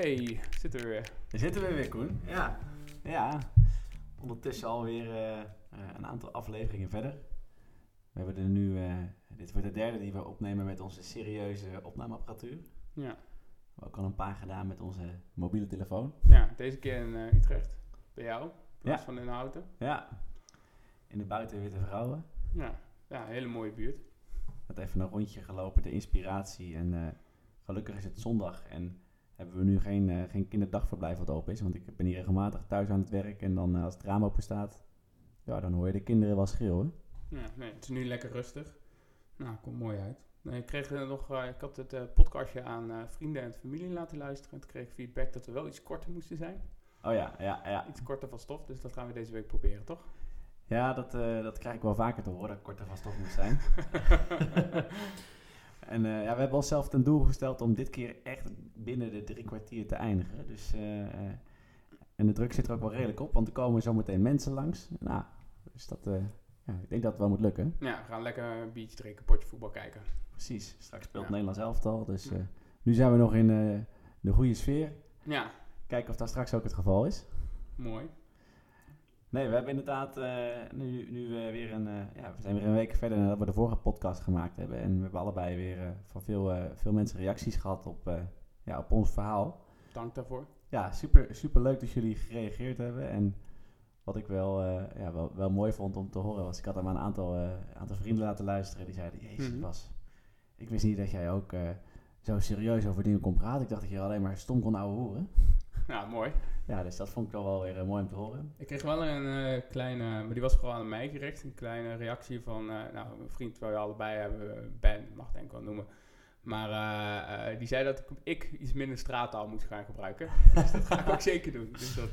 Hey, zitten we weer. Daar zitten we weer, Koen. Ja. Ja. Ondertussen alweer eh, een aantal afleveringen verder. We hebben er nu, eh, dit wordt de derde die we opnemen met onze serieuze opnameapparatuur. We Ja, hebben ook al een paar gedaan met onze mobiele telefoon. ja deze keer in Utrecht. Bij jou, in Ja. van in Houten. Ja. In de buitenwitte vrouwen. Ja. ja, een hele mooie buurt. Met even een rondje gelopen, de inspiratie. En gelukkig is het zondag en hebben we nu geen, eh, geen kinderdagverblijf wat open is. Want ik ben hier regelmatig thuis aan het werk. En dan eh, als het raam open staat, ja, dan hoor je de kinderen wel schreeuwen. Ja, nee, het is nu lekker rustig. Nou, komt mooi uit. Nee, ik, kreeg er nog, eh, ik had het eh, podcastje aan eh, vrienden en familie laten luisteren. En toen kreeg ik feedback dat we wel iets korter moesten zijn. Oh ja, ja, ja. Iets korter van stof, dus dat gaan we deze week proberen, toch? Ja, dat, eh, dat krijg ik wel vaker te horen, dat korter van stof moet zijn. en eh, ja, we hebben onszelf ten doel gesteld om dit keer echt binnen de drie kwartier te eindigen. Dus, eh, eh, en de druk zit er ook wel redelijk op, want er komen zometeen mensen langs. Nou, dus dat, ja, ik denk dat het wel moet lukken. ja, we gaan lekker een biertje drinken, potje voetbal kijken. Precies, straks speelt Ja. Nederlands elftal, dus nu zijn we nog in de goede sfeer. Ja, Kijken of dat straks ook het geval is. mooi. Nee, we hebben inderdaad eh, nu, nu weer een. eh, ja, we zijn weer een week verder nadat we de vorige podcast gemaakt hebben. En we hebben allebei weer eh, van veel, veel mensen reacties gehad op, ja, op ons verhaal. Dank daarvoor. Ja, super, super leuk dat jullie gereageerd hebben. En wat ik wel, ja, wel, wel mooi vond om te horen was, ik had hem aan een aantal, aantal vrienden laten luisteren. Die zeiden, jezus Mhm. was, ik wist niet dat jij ook zo serieus over dingen kon praten. Ik dacht dat je alleen maar stom kon ouwe horen. Ja, mooi. Ja, dus dat vond ik wel wel weer eh, mooi om te horen. Ik kreeg wel een eh, kleine, maar die was vooral aan mij gericht. Een kleine reactie van, eh, nou, een vriend waar we allebei hebben, Ben, mag denk ik wel noemen. Maar die zei dat ik, ik iets minder straattaal moet gaan gebruiken. dus dat ga ik ook zeker doen. Dus dat,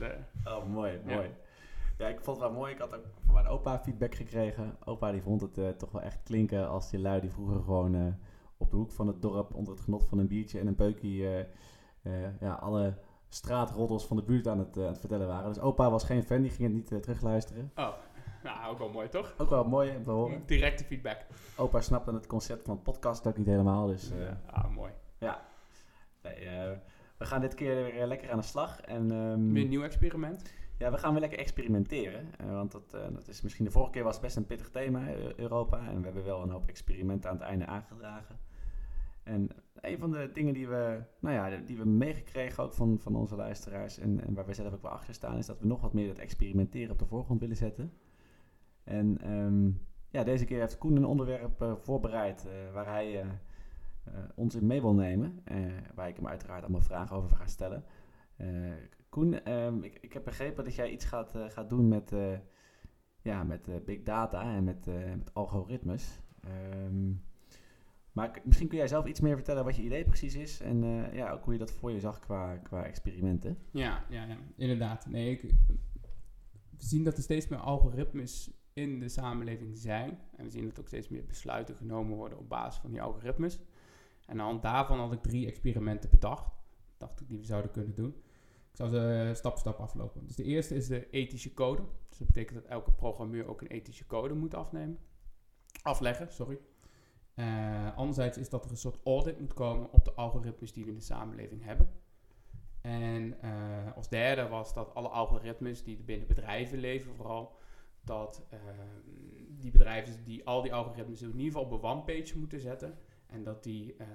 Oh, mooi, mooi. Ja, ik vond het wel mooi. Ik had ook van mijn opa feedback gekregen. Opa die vond het toch wel echt klinken als die lui die vroeger gewoon op de hoek van het dorp onder het genot van een biertje en een peukie ja, alle straatroddels van de buurt aan het, eh, aan het vertellen waren. Dus opa was geen fan, die ging het niet eh, terugluisteren. oh, nou, ook wel mooi toch? Ook wel mooi om te horen. Directe feedback. Opa snapte het concept van podcast ook niet helemaal, dus eh, ah, mooi. nee, eh, we gaan dit keer weer lekker aan de slag. En, ehm, Weer een nieuw experiment. Ja, we gaan weer lekker experimenteren. want dat, dat is misschien de vorige keer was best een pittig thema, Europa. En we hebben wel een hoop experimenten aan het einde aangedragen. En een van de dingen die we, nou ja, die we meegekregen ook van, van onze luisteraars en, waar we zelf ook wel achter staan, is dat we nog wat meer het experimenteren op de voorgrond willen zetten. En ehm, ja, deze keer heeft Koen een onderwerp eh, voorbereid eh, waar hij eh, ons in mee wil nemen. waar ik hem uiteraard allemaal vragen over ga stellen. Koen, ehm, ik, ik heb begrepen dat jij iets gaat, gaat doen met, ja, met big data en met, met algoritmes. Ehm, maar misschien kun jij zelf iets meer vertellen wat je idee precies is en eh, ja, ook hoe je dat voor je zag qua, qua experimenten. Ja, ja, ja, inderdaad. Nee, ik, we zien dat er steeds meer algoritmes in de samenleving zijn. En we zien dat ook steeds meer besluiten genomen worden op basis van die algoritmes. En aan de hand daarvan had ik drie experimenten bedacht. Dacht ik die we zouden kunnen doen. Ik zal ze eh, stap voor stap aflopen. Dus de eerste is de ethische code. Dus dat betekent dat elke programmeur ook een ethische code moet afnemen. Afleggen, sorry. Eh, anderzijds is dat er een soort audit moet komen op de algoritmes die we in de samenleving hebben. En eh, als derde was dat alle algoritmes die binnen bedrijven leven vooral, dat eh, die bedrijven die al die algoritmes in ieder geval op een one-page moeten zetten. En dat die eh,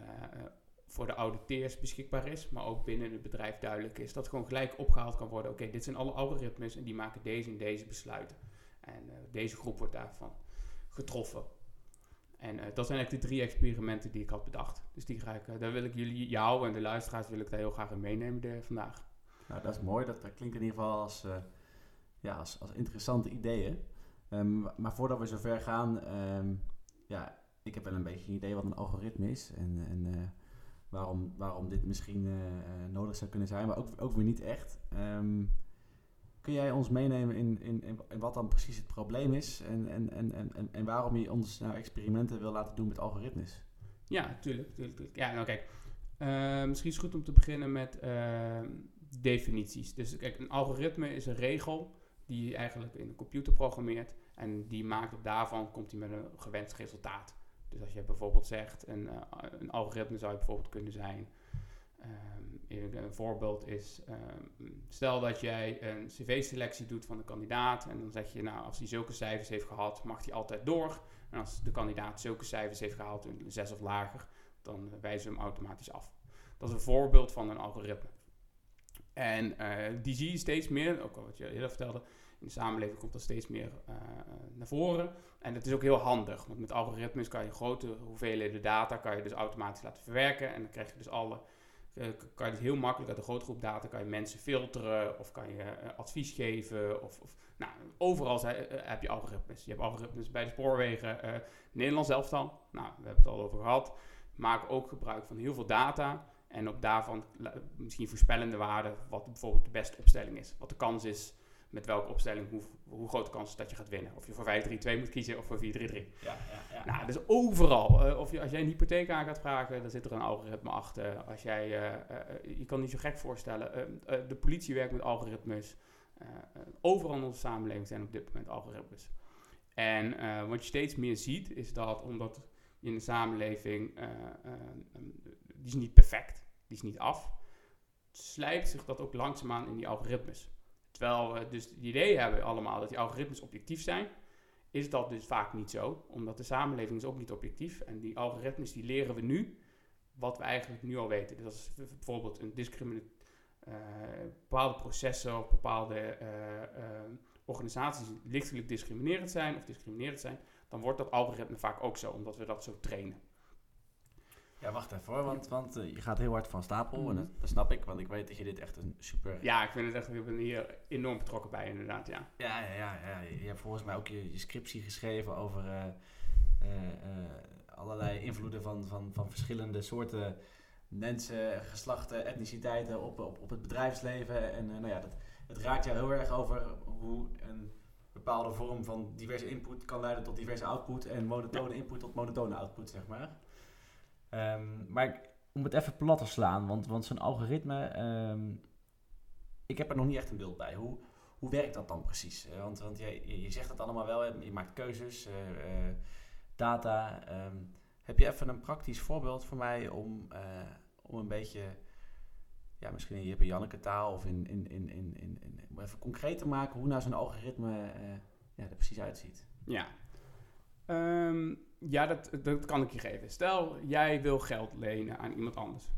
voor de auditeers beschikbaar is, maar ook binnen het bedrijf duidelijk is. Dat gewoon gelijk opgehaald kan worden. Oké, dit zijn alle algoritmes en die maken deze en deze besluiten. En deze groep wordt daarvan getroffen. En eh, dat zijn eigenlijk de drie experimenten die ik had bedacht. Dus die ga ik, eh, daar wil ik jullie, jou en de luisteraars, wil ik daar heel graag in meenemen de, vandaag. Nou, dat is mooi. Dat, dat klinkt in ieder geval als, eh, ja, als, als interessante ideeën. Ehm, maar voordat we zover gaan, ehm, ja, ik heb wel een beetje een idee wat een algoritme is en, en eh, waarom, waarom dit misschien eh, eh, nodig zou kunnen zijn, maar ook, ook weer niet echt. Ehm, kun jij ons meenemen in, in, in, wat dan precies het probleem is en, en, en, en, en, waarom je ons nou experimenten wil laten doen met algoritmes? Ja, tuurlijk. Ja, nou kijk. eh, misschien is het goed om te beginnen met eh, definities. Dus kijk, een algoritme is een regel die je eigenlijk in een computer programmeert. En die maakt op daarvan, komt hij met een gewenst resultaat. Dus als je bijvoorbeeld zegt, een, eh, een algoritme zou bijvoorbeeld kunnen zijn... Ehm, een voorbeeld is, ehm, stel dat jij een cv-selectie doet van de kandidaat en dan zeg je, nou, als hij zulke cijfers heeft gehad, mag hij altijd door. En als de kandidaat zulke cijfers heeft gehaald, een 6 of lager, dan wijzen we hem automatisch af. Dat is een voorbeeld van een algoritme. En uh, die zie je steeds meer, ook al wat je eerder vertelde, in de samenleving komt dat steeds meer uh, naar voren. En het is ook heel handig, want met algoritmes kan je grote hoeveelheden data kan je dus automatisch laten verwerken. En dan krijg je dus alle, kan je dus heel makkelijk uit een grote groep data kan je mensen filteren of kan je advies geven. Of, of nou, overal zijn, heb je algoritmes. Je hebt algoritmes bij de spoorwegen, Nederland zelf dan, nou, we hebben het al over gehad, maken ook gebruik van heel veel data. En op daarvan misschien voorspellende waarden wat bijvoorbeeld de beste opstelling is. Wat de kans is met welke opstelling, hoe, hoe groot de kans is dat je gaat winnen. Of je voor 5-3-2 moet kiezen of voor 4-3-3. Ja, ja, ja. Nou, dus overal. Uh, of je, als jij een hypotheek aan gaat vragen, dan zit er een algoritme achter. Als jij, uh, uh, je kan niet zo gek voorstellen, de politie werkt met algoritmes. overal in onze samenleving zijn op dit moment algoritmes. En wat je steeds meer ziet, is dat omdat je in de samenleving, die is niet perfect, die is niet af, slijpt zich dat ook langzaamaan in die algoritmes. Terwijl we dus het idee hebben allemaal dat die algoritmes objectief zijn, is dat dus vaak niet zo. Omdat de samenleving is ook niet objectief. En die algoritmes die leren we nu wat we eigenlijk nu al weten. Dus als bijvoorbeeld een discriminatie, uh, bepaalde processen of bepaalde uh, organisaties lichtelijk discriminerend zijn of discriminerend zijn, dan wordt dat algoritme vaak ook zo, omdat we dat zo trainen. Ja, wacht even hoor, want, want uh, je gaat heel hard van stapel. En mhm. dat, snap ik, want ik weet dat je dit echt een super... Ja, ik vind het echt, ik ben hier enorm betrokken bij inderdaad, ja. Ja, ja, ja, ja. je hebt volgens mij ook je, je scriptie geschreven over uh, uh, allerlei invloeden van, van, van verschillende soorten mensen, geslachten, etniciteiten op, op, op het bedrijfsleven. En nou ja, dat, het raakt jou heel erg over hoe een bepaalde vorm van diverse input kan leiden tot diverse output en monotone input tot monotone output, zeg maar. Um, maar om het even plat te slaan, want, want zo'n algoritme, um, ik heb er nog niet echt een beeld bij. Hoe, hoe werkt dat dan precies? Eh, want, want je, je zegt het allemaal wel, je maakt keuzes, uh, uh, data. Um, heb je even een praktisch voorbeeld voor mij om, om een beetje, ja, misschien in Jip Janneke taal of in, in, in, in, in, om even concreet te maken hoe nou zo'n algoritme ja, er precies uitziet? Ja, Um, ja, dat, dat kan ik je geven. Stel, jij wil geld lenen aan iemand anders.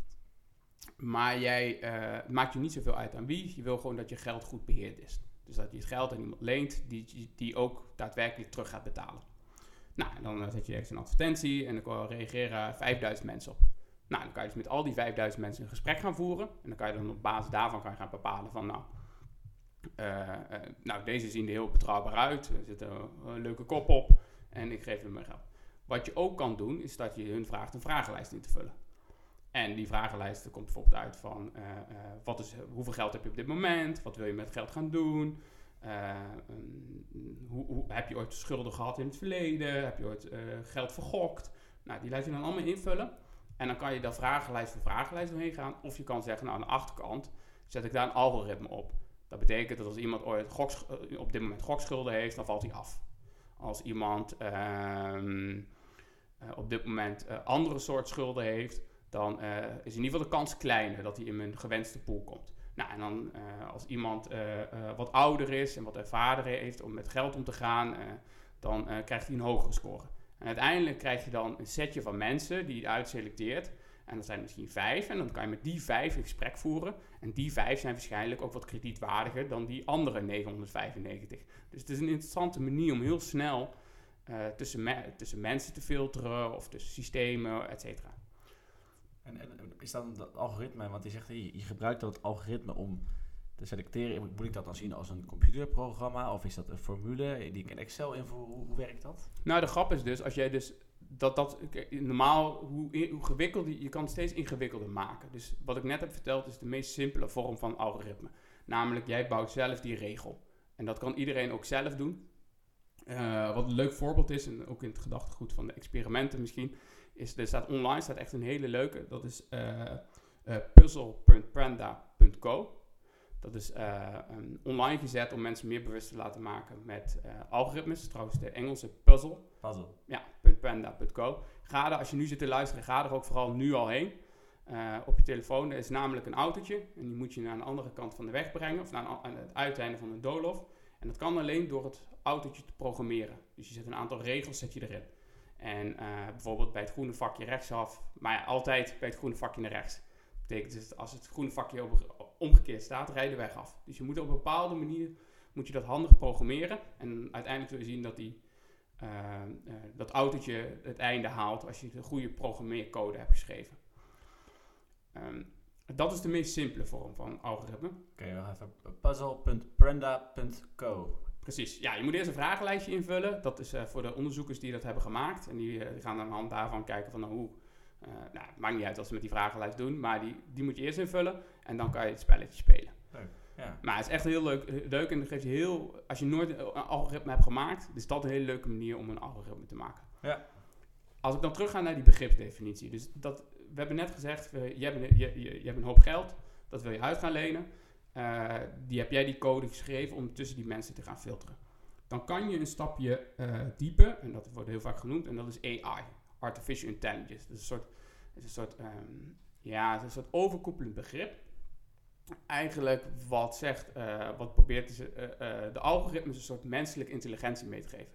Maar jij uh, maakt je niet zoveel uit aan wie. Je wil gewoon dat je geld goed beheerd is. Dus dat je het geld aan iemand leent die, die ook daadwerkelijk terug gaat betalen. Nou, dan eh, zet je ergens een advertentie en dan reageren 5000 mensen op. Nou, dan kan je dus met al die 5000 mensen een gesprek gaan voeren. En dan kan je dan op basis daarvan kan je gaan bepalen van, nou, uh, nou deze zien er heel betrouwbaar uit. Er zit een leuke kop op en ik geef hem mijn geld. Wat je ook kan doen, is dat je hun vraagt een vragenlijst in te vullen. En die vragenlijst komt bijvoorbeeld uit van uh, uh, wat is, hoeveel geld heb je op dit moment? Wat wil je met geld gaan doen? Uh, hoe, hoe, heb je ooit schulden gehad in het verleden? Heb je ooit geld vergokt? Nou, die laat je dan allemaal invullen. En dan kan je daar vragenlijst voor vragenlijst doorheen gaan. Of je kan zeggen, nou aan de achterkant zet ik daar een algoritme op. Dat betekent dat als iemand ooit op dit moment gokschulden heeft, dan valt hij af. Als iemand ehm, eh, op dit moment uh, andere soort schulden heeft, dan uh, is in ieder geval de kans kleiner dat hij in mijn gewenste pool komt. Nou, en dan als iemand wat ouder is en wat ervaring heeft om met geld om te gaan, dan krijgt hij een hogere score. En uiteindelijk krijg je dan een setje van mensen die je uitselecteert. En dat zijn misschien vijf. En dan kan je met die vijf een gesprek voeren. En die vijf zijn waarschijnlijk ook wat kredietwaardiger dan die andere 995. Dus het is een interessante manier om heel snel uh, tussen, tussen mensen te filteren of tussen systemen, et cetera. En, en, is dan dat algoritme, want je zegt je, je gebruikt dat algoritme om te selecteren. Moet ik dat dan zien als een computerprogramma of is dat een formule die ik in Excel invoer? Hoe, hoe werkt dat? Nou, de grap is dus, als jij dus dat dat normaal, hoe, hoe gewikkeld, je kan het steeds ingewikkelder maken. Dus wat ik net heb verteld is de meest simpele vorm van algoritme. Namelijk, jij bouwt zelf die regel. En dat kan iedereen ook zelf doen. Uh, wat een leuk voorbeeld is, en ook in het gedachtegoed van de experimenten misschien, is er staat online staat echt een hele leuke. Dat is uh, uh. Dat is online gezet om mensen meer bewust te laten maken met algoritmes. Trouwens, de Engelse puzzle. Puzzle. Ja. Ga er, als je nu zit te luisteren, ga er ook vooral nu al heen. eh, op je telefoon. Er is namelijk een autootje en die moet je naar een andere kant van de weg brengen, of naar een, aan het uiteinde van een doolhof. En dat kan alleen door het autootje te programmeren. Dus je zet een aantal regels zet je erin. En eh, bijvoorbeeld bij het groene vakje rechtsaf, maar altijd bij het groene vakje naar rechts. Dat betekent dus als het groene vakje omgekeerd staat, rij de weg af. Dus je moet op een bepaalde manier moet je dat handig programmeren. En uiteindelijk zul je zien dat die, uh, uh, dat autootje het einde haalt als je de goede programmeercode hebt geschreven. Um, dat is de meest simpele vorm van algoritme. Oké, okay, we even puzzle.prenda.co. Precies. Ja, je moet eerst een vragenlijstje invullen. Dat is uh, voor de onderzoekers die dat hebben gemaakt. En die, die gaan aan de hand daarvan kijken van nou, hoe... nou, het maakt niet uit wat ze met die vragenlijst doen, maar die, die moet je eerst invullen. En dan kan je het spelletje spelen. Leuk. Ja. Maar het is echt heel leuk, leuk en dat geeft je heel... Als je nooit een algoritme hebt gemaakt, is dat een hele leuke manier om een algoritme te maken. Ja. Als ik dan terug ga naar die begripsdefinitie. Dus dat, we hebben net gezegd, je, hebt een, je, je, je, hebt een hoop geld, dat wil je uit gaan lenen. Uh, die heb jij die code geschreven om tussen die mensen te gaan filteren. Dan kan je een stapje uh, dieper, en dat wordt heel vaak genoemd, en dat is AI, Artificial Intelligence. Dat is een soort, is een soort, um, ja, een soort overkoepelend begrip eigenlijk wat zegt, uh, wat probeert de algoritmes een soort menselijke intelligentie mee te geven.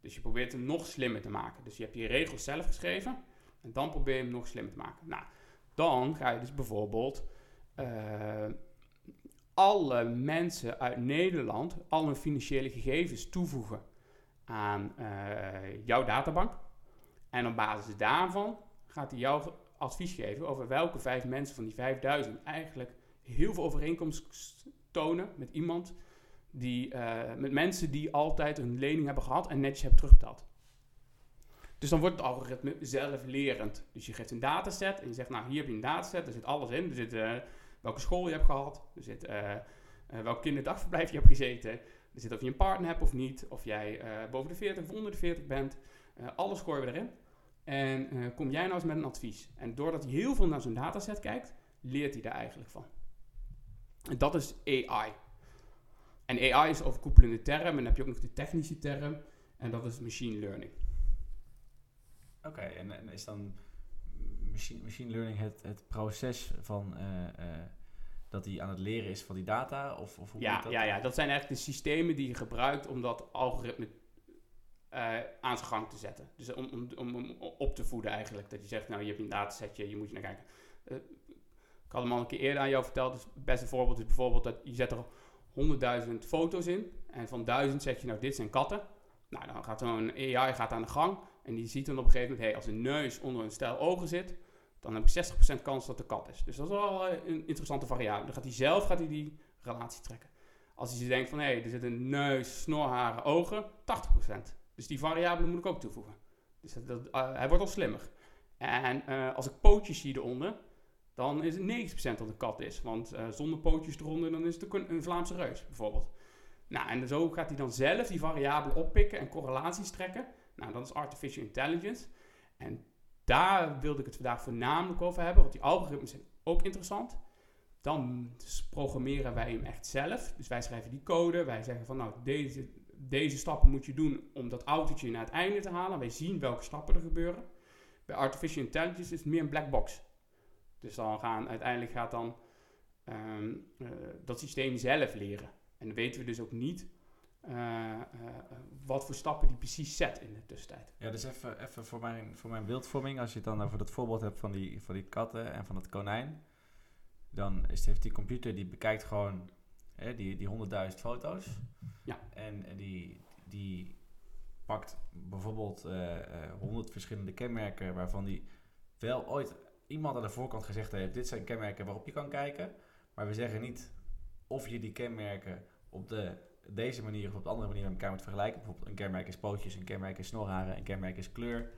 Dus je probeert hem nog slimmer te maken. Dus je hebt die regels zelf geschreven en dan probeer je hem nog slimmer te maken. Nou, dan ga je dus bijvoorbeeld alle mensen uit Nederland, al hun financiële gegevens toevoegen aan jouw databank. En op basis daarvan gaat hij jou advies geven over welke vijf mensen van die 5000 eigenlijk heel veel overeenkomst tonen met iemand die, uh, met mensen die altijd een lening hebben gehad en netjes hebben terugbetaald. Dus dan wordt het algoritme zelflerend. Dus je geeft een dataset en je zegt, nou hier heb je een dataset, er zit alles in. Er zit uh, welke school je hebt gehad, er zit uh, welk kinderdagverblijf je hebt gezeten, er zit of je een partner hebt of niet, of jij boven de 40 of onder de 40 bent. alles gooien we erin. En kom jij nou eens met een advies. En doordat hij heel veel naar zo'n dataset kijkt, leert hij daar eigenlijk van. En dat is AI. En AI is overkoepelende term. En dan heb je ook nog de technische term. En dat is machine learning. Oké, okay, en, en, is dan machine, machine learning het, het proces van uh, uh, dat hij aan het leren is van die data? Of, of hoe ja, dat? ja, ja, dat zijn eigenlijk de systemen die je gebruikt om dat algoritme uh, aan zijn gang te zetten. Dus om, om, om, om, op te voeden eigenlijk. Dat je zegt, nou je hebt een datasetje, je moet je naar kijken. Ik had hem al een keer eerder aan jou verteld. Dus het beste voorbeeld is bijvoorbeeld dat je zet er 100.000 foto's in. En van 1000 zeg je nou dit zijn katten. Nou, dan gaat zo'n AI gaat aan de gang. En die ziet dan op een gegeven moment, hey, als een neus onder een stijl ogen zit, dan heb ik 60% kans dat de kat is. Dus dat is wel een interessante variabele. Dan gaat hij zelf gaat hij die relatie trekken. Als hij denkt van, hé, hey, er zit een neus, snorharen, ogen, 80%. Dus die variabele moet ik ook toevoegen. Dus dat, uh, hij wordt al slimmer. En uh, als ik pootjes zie eronder, dan is het 90% dat een kat is. Want zonder pootjes eronder, dan is het een Vlaamse reus, bijvoorbeeld. Nou, en zo gaat hij dan zelf die variabelen oppikken en correlaties trekken. Nou, dat is artificial intelligence. En daar wilde ik het vandaag voornamelijk over hebben, want die algoritmes zijn ook interessant. Dan programmeren wij hem echt zelf. Dus wij schrijven die code. Wij zeggen van, nou, deze, deze stappen moet je doen om dat autootje naar het einde te halen. Wij zien welke stappen er gebeuren. Bij artificial intelligence is het meer een black box. Dus dan gaan, uiteindelijk gaat dan um, uh, dat systeem zelf leren. En weten we dus ook niet uh, uh, wat voor stappen die precies zet in de tussentijd. Ja, dus even, even voor, mijn, voor mijn beeldvorming, als je het dan over dat voorbeeld hebt van die, van die katten en van het konijn, dan is, heeft die computer die bekijkt gewoon hè, die, die 100.000 foto's. Ja. En, en die, die pakt bijvoorbeeld honderd verschillende kenmerken waarvan die wel ooit iemand aan de voorkant gezegd heeft: dit zijn kenmerken waarop je kan kijken. Maar we zeggen niet of je die kenmerken op de, deze manier of op de andere manier met elkaar moet vergelijken. Bijvoorbeeld een kenmerk is pootjes, een kenmerk is snorharen, een kenmerk is kleur.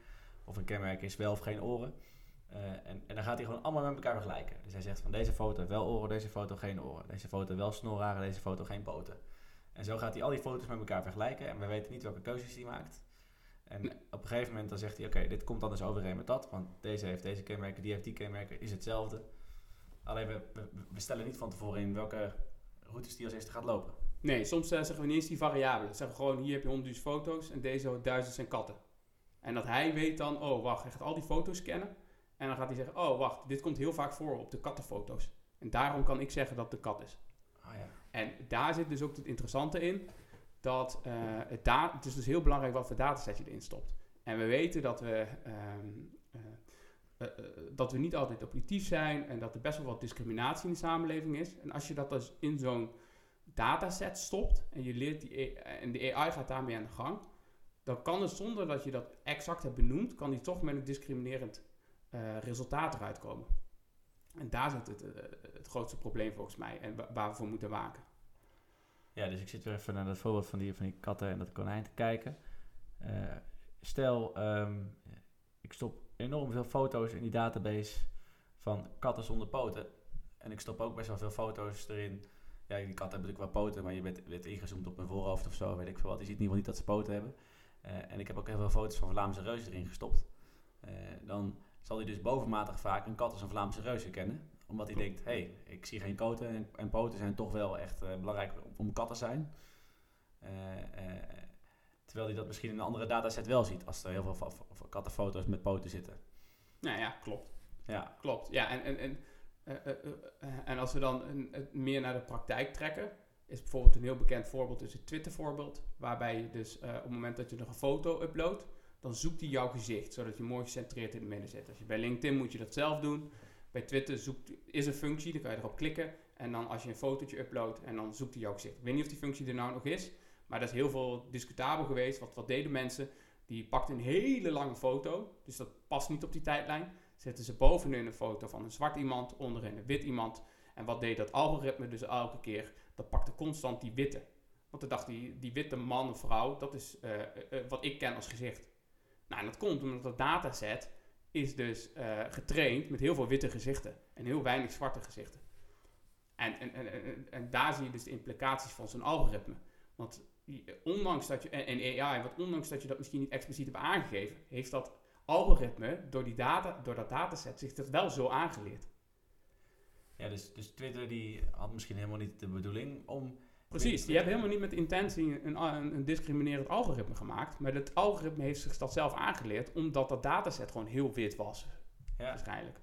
Of een kenmerk is wel of geen oren. Uh, en, en dan gaat hij gewoon allemaal met elkaar vergelijken. Dus hij zegt van deze foto wel oren, deze foto geen oren. Deze foto wel snorharen, deze foto geen poten. En zo gaat hij al die foto's met elkaar vergelijken. En we weten niet welke keuzes hij maakt. En op een gegeven moment dan zegt hij, oké, dit komt dan dus overeen met dat. Want deze heeft deze kenmerken, die heeft die kenmerken, is hetzelfde. Alleen we, we, we stellen niet van tevoren in welke routes die als eerste gaat lopen. Nee, soms uh, zeggen we niet eens die variabelen. We zeggen gewoon, hier heb je honderdduizend foto's en deze duizend zijn katten. En dat hij weet dan, oh wacht, hij gaat al die foto's scannen. En dan gaat hij zeggen, oh wacht, dit komt heel vaak voor op de kattenfoto's. En daarom kan ik zeggen dat het de kat is. Oh, ja. En daar zit dus ook het interessante in, dat eh, het, da- het is dus heel belangrijk wat voor dataset je erin stopt. En we weten dat we, ehm, eh, eh, eh, dat we niet altijd objectief zijn en dat er best wel wat discriminatie in de samenleving is. En als je dat dus in zo'n dataset stopt en je leert die en de AI gaat daarmee aan de gang, dan kan het zonder dat je dat exact hebt benoemd, kan die toch met een discriminerend eh, resultaat eruit komen. En daar zit het, eh, het grootste probleem volgens mij en wa- waar we voor moeten waken. Ja, dus ik zit weer even naar dat voorbeeld van die, van die katten en dat konijn te kijken. Eh, stel, ehm, ik stop enorm veel foto's in die database van katten zonder poten. En ik stop ook best wel veel foto's erin. Ja, die katten hebben natuurlijk wel poten, maar je bent, bent ingezoomd op hun voorhoofd of zo, weet ik veel wat. Je ziet in ieder geval niet dat ze poten hebben. Eh, en ik heb ook heel veel foto's van Vlaamse reuzen erin gestopt. Eh, dan zal hij dus bovenmatig vaak een kat als een Vlaamse reus herkennen. Omdat hij denkt, hé, hey, ik zie geen koten en, en poten zijn toch wel echt eh, belangrijk om kat te zijn. Terwijl hij dat misschien in een andere dataset wel ziet, als er heel veel kattenfoto's met poten zitten. Nou ja, klopt. Ja, Klopt. Ja, en, en, en, eh, eh, eh, en als we dan meer naar de praktijk trekken, is bijvoorbeeld een heel bekend voorbeeld, dus het Twitter-voorbeeld, waarbij je dus op het moment dat je nog een foto uploadt, dan zoekt hij jouw gezicht, zodat je mooi gecentreerd in het midden zit. Als je bij LinkedIn moet je dat zelf doen. Bij Twitter zoekt, is een functie, dan kan je erop klikken. En dan als je een fotootje uploadt, en dan zoekt hij jouw gezicht. Ik weet niet of die functie er nou nog is, maar dat is heel veel discutabel geweest. Wat, wat deden mensen? Die pakten een hele lange foto, dus dat past niet op die tijdlijn. Zetten ze bovenin een foto van een zwart iemand, onderin een wit iemand. En wat deed dat algoritme dus elke keer? Dat pakte constant die witte. Want dan dacht die, die witte man of vrouw, dat is eh, eh, eh, wat ik ken als gezicht. Nou, en dat komt omdat dat dataset is dus getraind met heel veel witte gezichten en heel weinig zwarte gezichten. En, en, en, en, daar zie je dus de implicaties van zo'n algoritme. Want ondanks dat je, en AI, want ondanks dat je dat misschien niet expliciet hebt aangegeven, heeft dat algoritme door, die data, door dat dataset zich dat wel zo aangeleerd. ja dus, dus Twitter die had misschien helemaal niet de bedoeling om... Precies, die hebben helemaal niet met intentie een, een, een discriminerend algoritme gemaakt. Maar het algoritme heeft zich dat zelf aangeleerd, omdat dat dataset gewoon heel wit was, Ja, waarschijnlijk.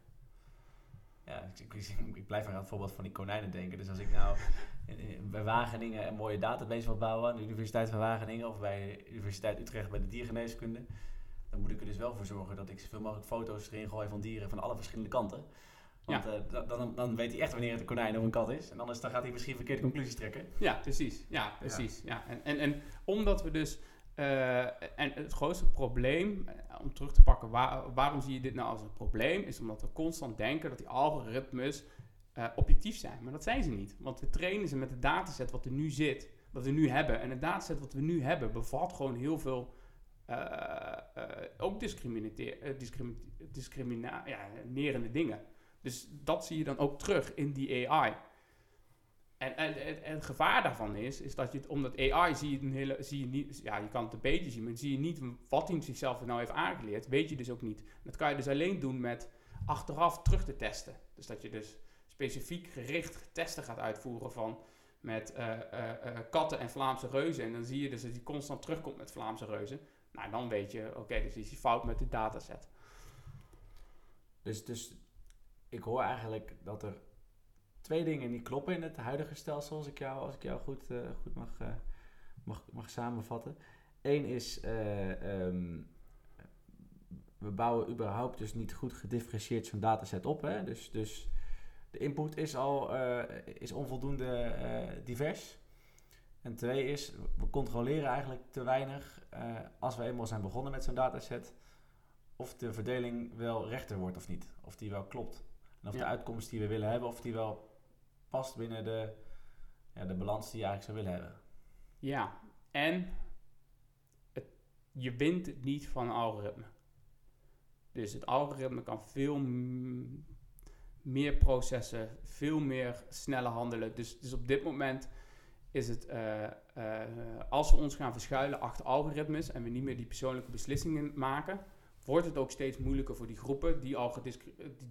ja ik, ik, ik blijf aan het voorbeeld van die konijnen denken. Dus als ik nou bij Wageningen een mooie database wil bouwen, aan de Universiteit van Wageningen of bij de Universiteit Utrecht bij de diergeneeskunde, dan moet ik er dus wel voor zorgen dat ik zoveel mogelijk foto's erin gooi van dieren van alle verschillende kanten. Want eh, da- dan, dan weet hij echt wanneer het een konijn of een kat is. En anders dan gaat hij misschien verkeerde conclusies trekken. Ja, precies. Ja, precies. Ja. En, en, en omdat we dus. eh, en het grootste probleem, eh, om terug te pakken, waar- waarom zie je dit nou als een probleem? Is omdat we constant denken dat die algoritmes eh, objectief zijn. Maar dat zijn ze niet. Want we trainen ze met het dataset wat er nu zit, wat we nu hebben. En het dataset wat we nu hebben bevat gewoon heel veel. Eh, eh, ook discriminatie- eh, dingen. Dus dat zie je dan ook terug in die AI. En, en, en- het gevaar daarvan is, is dat je omdat AI zie je, een hele, zie je niet, ja, je kan het een beetje zien, maar zie je niet wat hij zichzelf nou heeft aangeleerd, weet je dus ook niet. Dat kan je dus alleen doen met achteraf terug te testen. Dus dat je dus specifiek gericht testen gaat uitvoeren van met katten en Vlaamse reuzen. En dan zie je dus dat hij constant terugkomt met Vlaamse reuzen. Nou, dan weet je, oké, dus is hij fout met dit dataset. Dus, dus ik hoor eigenlijk dat er twee dingen niet kloppen in het huidige stelsel, als ik jou, als ik jou goed, eh, goed mag, eh, mag, mag samenvatten. Eén is, eh, ehm, we bouwen überhaupt dus niet goed gedifferentieerd zo'n dataset op. Hè? Dus, dus de input is al is onvoldoende divers. En twee is, we controleren eigenlijk te weinig eh, als we eenmaal zijn begonnen met zo'n dataset of de verdeling wel rechter wordt of niet. Of die wel klopt. En of Ja. de uitkomst die we willen hebben, of die wel past binnen de, ja, de balans die je eigenlijk zou willen hebben. Ja, en het, je wint het niet van een algoritme. Dus het algoritme kan veel meer processen, veel meer sneller handelen. Dus, dus op dit moment is het, eh, eh, als we ons gaan verschuilen achter algoritmes en we niet meer die persoonlijke beslissingen maken, wordt het ook steeds moeilijker voor die groepen die al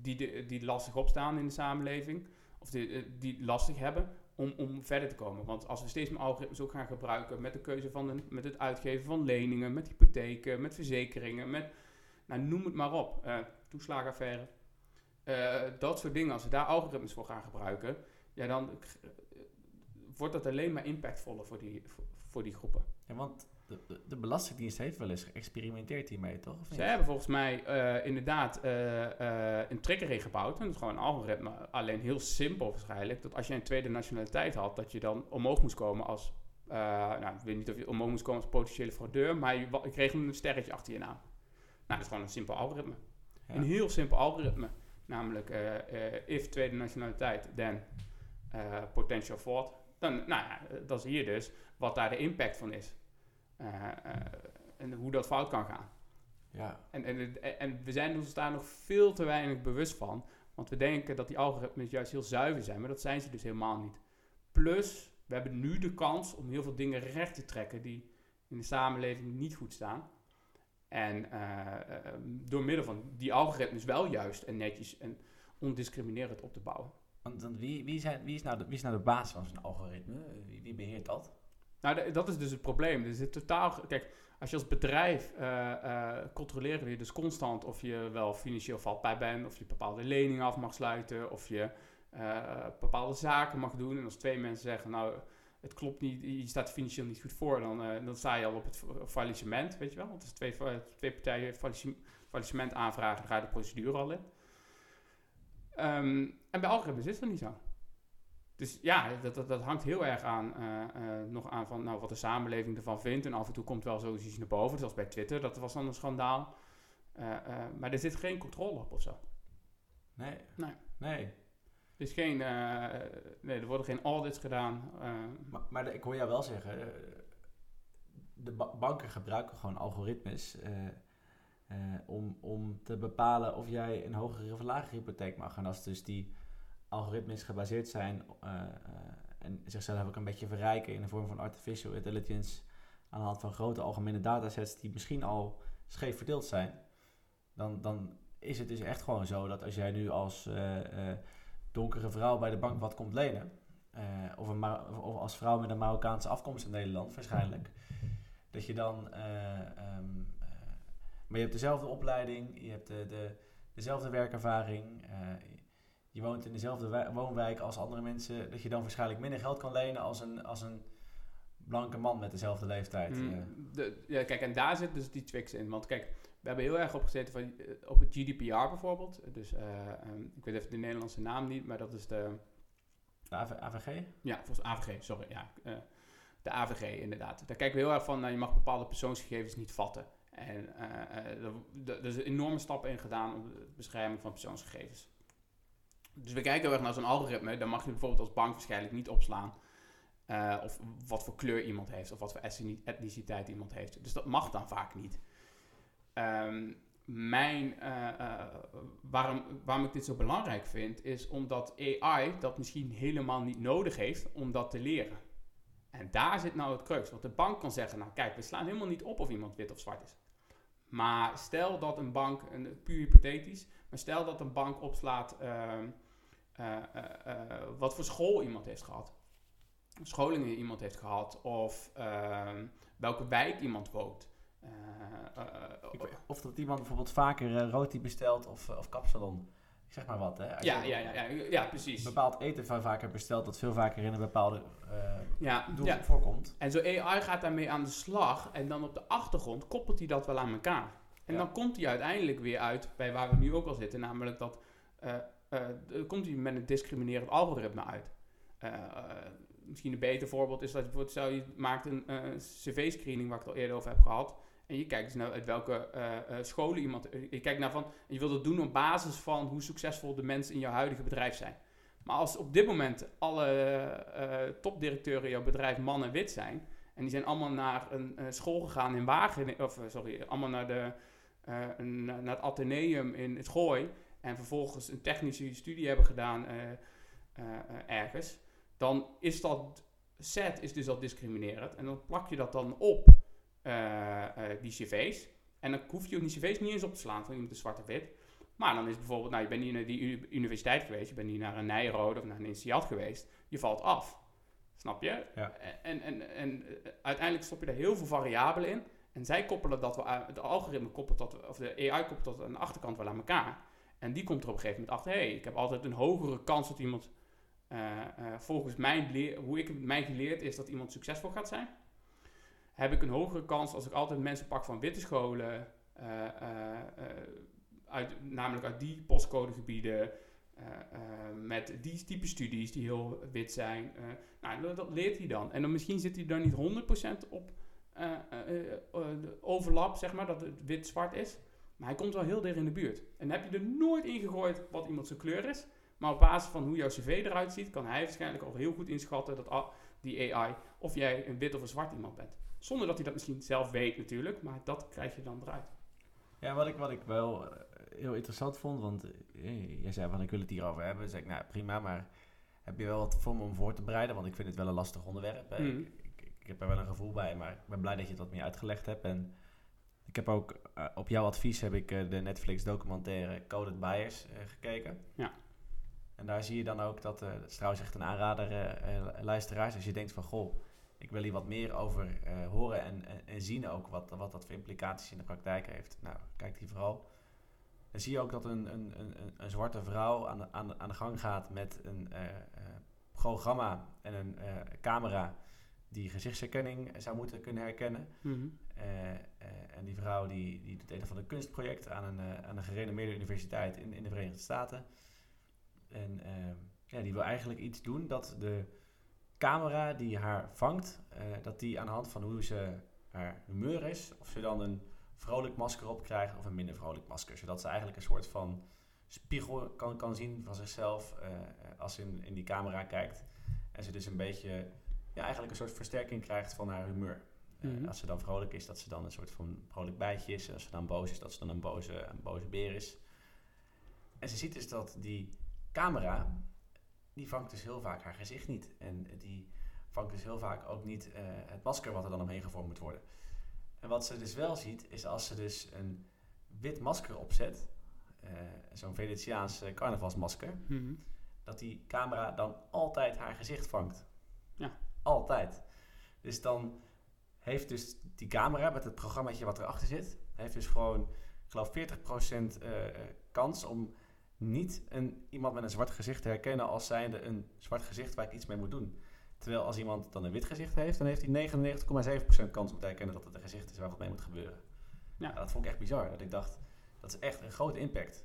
die, die, die lastig opstaan in de samenleving, of die, eh, die lastig hebben, om, om verder te komen. Want als we steeds meer algoritmes ook gaan gebruiken met de keuze van een, met het uitgeven van leningen, met hypotheken, met verzekeringen, met nou, noem het maar op, toeslagenaffaire, eh, dat soort dingen, als we daar algoritmes voor gaan gebruiken, ja, dan wordt dat alleen maar impactvoller voor die, voor, voor die groepen. Ja, want de, de, de Belastingdienst heeft wel eens geëxperimenteerd hiermee, toch? Ze hebben volgens mij eh, inderdaad eh, eh, een trigger in gebouwd. En dat is gewoon een algoritme. Alleen heel simpel waarschijnlijk. Dat als je een tweede nationaliteit had, dat je dan omhoog moest komen als... nou, ik weet niet of je omhoog moest komen als potentiële fraudeur, maar je, kreeg een sterretje achter je naam. Nou, dat is gewoon een simpel algoritme. Ja. Een heel simpel algoritme. Namelijk, if tweede nationaliteit, then potential fraud. Dan, nou ja, dan zie je dus wat daar de impact van is. Eh, eh, en hoe dat fout kan gaan. Ja. En, en, en we zijn ons daar nog veel te weinig bewust van. Want we denken dat die algoritmes juist heel zuiver zijn, maar dat zijn ze dus helemaal niet. Plus, we hebben nu de kans om heel veel dingen recht te trekken die in de samenleving niet goed staan. En eh, door middel van die algoritmes wel juist en netjes en ondiscriminerend op te bouwen. Want, wie, wie, wie, is nou de, wie is nou de baas van zo'n algoritme? Wie, beheert dat? Nou, dat is dus het probleem. Er zit totaal. Kijk, als je als bedrijf eh, eh, controleren we dus constant of je wel financieel vatbaar bent, of je bepaalde leningen af mag sluiten, of je eh, bepaalde zaken mag doen. En als twee mensen zeggen, nou, het klopt niet, je staat financieel niet goed voor, dan, dan sta je al op het fa- faillissement, weet je wel. Want als twee, twee partijen faillissement aanvragen, dan ga je de procedure al in. Ehm, en bij algoritmes is dat niet zo. Dus ja, dat, dat, dat hangt heel erg aan, eh, eh, nog aan van nou, wat de samenleving ervan vindt. En af en toe komt wel zoiets naar boven, zoals bij Twitter, dat was dan een schandaal. Eh, maar er zit geen controle op of zo. Nee. Nee. Nee. Er, is geen, nee, er worden geen audits gedaan. Maar, maar de- ik hoor jou wel zeggen, de ba- banken gebruiken gewoon algoritmes eh, om, om te bepalen of jij een hogere of lagere hypotheek mag. En als dus die algoritmes gebaseerd zijn eh, eh, en zichzelf ook een beetje verrijken in de vorm van artificial intelligence aan de hand van grote algemene datasets die misschien al scheef verdeeld zijn, dan, dan is het dus echt gewoon zo dat als jij nu als donkere vrouw bij de bank wat komt lenen, of, een of als vrouw met een Marokkaanse afkomst in Nederland waarschijnlijk, dat je dan, eh, ehm, eh, maar je hebt dezelfde opleiding, je hebt de, de, dezelfde werkervaring, eh, je woont in dezelfde wij- woonwijk als andere mensen, dat je dan waarschijnlijk minder geld kan lenen als een, als een blanke man met dezelfde leeftijd. Mm, eh. de, ja, kijk, en daar zit dus die tricks in. Want kijk, we hebben heel erg opgezeten van, eh, op het GDPR bijvoorbeeld. Dus eh, ehm, ik weet even de Nederlandse naam niet, maar dat is de... De AV AVG? Ja, volgens AVG, sorry. Ja, de AVG inderdaad. Daar kijken we heel erg van, nou, je mag bepaalde persoonsgegevens niet vatten. En eh, er, is een enorme stappen in gedaan om de bescherming van persoonsgegevens. Dus we kijken heel erg naar zo'n algoritme. Dan mag je bijvoorbeeld als bank waarschijnlijk niet opslaan. eh, of wat voor kleur iemand heeft, of wat voor etniciteit iemand heeft. Dus dat mag dan vaak niet. Ehm, mijn, waarom, waarom ik dit zo belangrijk vind, is omdat AI dat misschien helemaal niet nodig heeft om dat te leren. En daar zit nou het crux. Want de bank kan zeggen, nou kijk, we slaan helemaal niet op of iemand wit of zwart is. Maar stel dat een bank, een, puur hypothetisch, maar stel dat een bank opslaat ehm, eh, eh, eh, wat voor school iemand heeft gehad. Scholingen iemand heeft gehad of ehm, welke wijk iemand woont. Of dat iemand bijvoorbeeld vaker roti bestelt of, of kapsalon. Ik zeg maar wat, hè. Als ja, je ja, ja, ja, ja, precies. bepaald eten van vaker bestelt dat veel vaker in een bepaalde eh Ja, doelgroep ja. voorkomt. En zo AI gaat daarmee aan de slag en dan op de achtergrond koppelt hij dat wel aan elkaar. En dan komt hij uiteindelijk weer uit bij waar we nu ook al zitten, namelijk dat dan komt hij met een discriminerend algoritme uit. Misschien een beter voorbeeld is dat je bijvoorbeeld, stel je maakt een cv-screening waar ik het al eerder over heb gehad. En je kijkt dus naar uit welke eh, eh, scholen iemand. eh, Je kijkt naar van. En je wilt dat doen op basis van hoe succesvol de mensen in jouw huidige bedrijf zijn. Maar als op dit moment alle topdirecteuren in jouw bedrijf man en wit zijn. En die zijn allemaal naar een school gegaan in Wageningen. Of sorry, allemaal naar, de, naar het Atheneum in het Gooi. En vervolgens een technische studie hebben gedaan ergens. Dan is dat set is dus al discriminerend. En dan plak je dat dan op die cv's. En dan hoef je ook die cv's niet eens op te slaan van iemand de zwarte wit. Maar dan is bijvoorbeeld, nou je bent hier naar die uni- universiteit geweest, je bent hier naar een Nijrode of naar een INSEAD geweest, je valt af. Snap je? Ja. En, en, en eh, uiteindelijk stop je er heel veel variabelen in. En zij koppelen dat wel de algoritme koppelt dat, of de AI koppelt dat aan de achterkant wel aan elkaar. En die komt er op een gegeven moment achter, hé, hey, ik heb altijd een hogere kans dat iemand, uh, uh, volgens mijn leer, hoe ik mij geleerd is dat iemand succesvol gaat zijn, heb ik een hogere kans als ik altijd mensen pak van witte scholen, uit, namelijk uit die postcodegebieden, met die type studies die heel wit zijn. nou, dat leert hij dan. En dan misschien zit hij dan niet 100% op overlap, zeg maar, dat het wit-zwart is. Maar hij komt wel heel dicht in de buurt. En heb je er nooit in gegooid wat iemand zijn kleur is. Maar op basis van hoe jouw cv eruit ziet, kan hij waarschijnlijk al heel goed inschatten dat die AI of jij een wit of een zwart iemand bent. Zonder dat hij dat misschien zelf weet natuurlijk, maar dat krijg je dan eruit. Ja, wat ik, wat ik wel eh, heel interessant vond, want uh, jij zei van ik wil het hierover hebben. Dus ik, nou prima, maar heb je wel wat voor me om voor te bereiden? Want ik vind het wel een lastig onderwerp. Mm. Ik, ik, ik, heb er wel een gevoel bij, maar ik ben blij dat je het wat meer uitgelegd hebt. En ik heb ook uh, op jouw advies heb ik uh, de Netflix documentaire Coded Bias uh, gekeken. Ja. En daar zie je dan ook dat, dat is trouwens echt een aanrader, luisteraars, als je denkt van goh, ik wil hier wat meer over horen en, en, en, zien ook wat, wat dat voor implicaties in de praktijk heeft. Nou, kijk die vooral. Dan zie je ook dat een, een, een, een zwarte vrouw aan de, aan, de, aan de gang gaat met een programma en een camera die gezichtsherkenning zou moeten kunnen herkennen. Mm en die vrouw die, die doet een van de kunstproject aan een, uh, aan een gerenommeerde universiteit in, in de Verenigde Staten. En ja, die wil eigenlijk iets doen dat de camera die haar vangt, uh, dat die aan de hand van hoe ze haar humeur is, of ze dan een vrolijk masker op krijgt of een minder vrolijk masker. Zodat ze eigenlijk een soort van spiegel kan, kan zien van zichzelf als ze in, in die camera kijkt. En ze dus een beetje, ja, eigenlijk een soort versterking krijgt van haar humeur. Mm als ze dan vrolijk is, dat ze dan een soort van vrolijk bijtje is. En als ze dan boos is, dat ze dan een boze, een boze beer is. En ze ziet dus dat die camera, die vangt dus heel vaak haar gezicht niet. En die vangt dus heel vaak ook niet uh, het masker wat er dan omheen gevormd moet worden. En wat ze dus wel ziet, is als ze dus een wit masker opzet, uh, zo'n Venetiaans carnavalsmasker, mm -hmm. dat die camera dan altijd haar gezicht vangt. Ja. Altijd. Dus dan heeft dus die camera met het programmaatje wat erachter zit, heeft dus gewoon, ik geloof 40% uh, kans om niet een, iemand met een zwart gezicht te herkennen als zijnde een zwart gezicht waar ik iets mee moet doen. Terwijl als iemand dan een wit gezicht heeft, dan heeft hij 99,7% kans om te herkennen dat het een gezicht is waar wat mee moet gebeuren. Ja. dat vond ik echt bizar. Dat ik dacht, dat is echt een grote impact.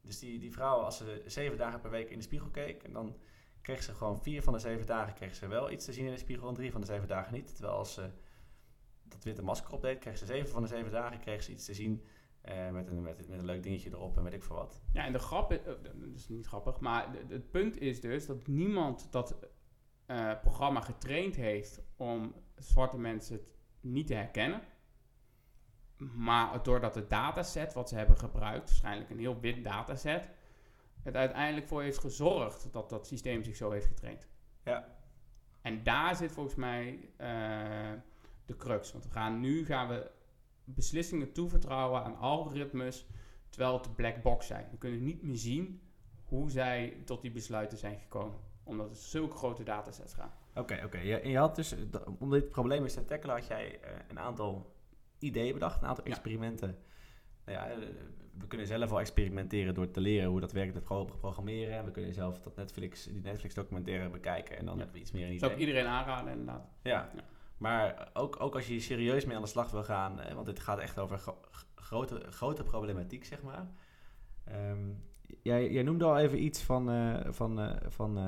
Dus die, die vrouw, als ze zeven dagen per week in de spiegel keek, en dan kreeg ze gewoon vier van de zeven dagen kreeg ze wel iets te zien in de spiegel en drie van de zeven dagen niet. Terwijl als ze dat witte masker op deed, kreeg ze zeven van de zeven dagen kreeg ze iets te zien. Uh, met, een, met, met, een leuk dingetje erop en weet ik veel wat. Ja, en de grap, is, uh, dat is niet grappig, maar de, de, het punt is dus dat niemand dat uh, programma getraind heeft om zwarte mensen niet te herkennen. Maar doordat het dataset wat ze hebben gebruikt, waarschijnlijk een heel wit dataset, het uiteindelijk voor heeft gezorgd dat dat systeem zich zo heeft getraind. Ja. En daar zit volgens mij de crux. Want we gaan, nu gaan we beslissingen toevertrouwen aan algoritmes, terwijl het de black box zijn. We kunnen niet meer zien hoe zij tot die besluiten zijn gekomen. Omdat het zulke grote datasets gaan. Oké, oké. Je, je had dus, om dit probleem eens te tackelen, had jij uh, een aantal ideeën bedacht, een aantal experimenten. Nou ja, uh, we kunnen zelf al experimenteren door te leren hoe dat werkt, het programmeren. En we kunnen zelf dat Netflix, die Netflix documentaire bekijken en dan ja. hebben we iets meer een idee. Zou ik iedereen aanraden inderdaad. Ja. ja. Maar ook, ook als je serieus mee aan de slag wil gaan, eh, want dit gaat echt over gro grote, grote problematiek, zeg maar. Um, jij, jij noemde al even iets van, uh, van, uh, van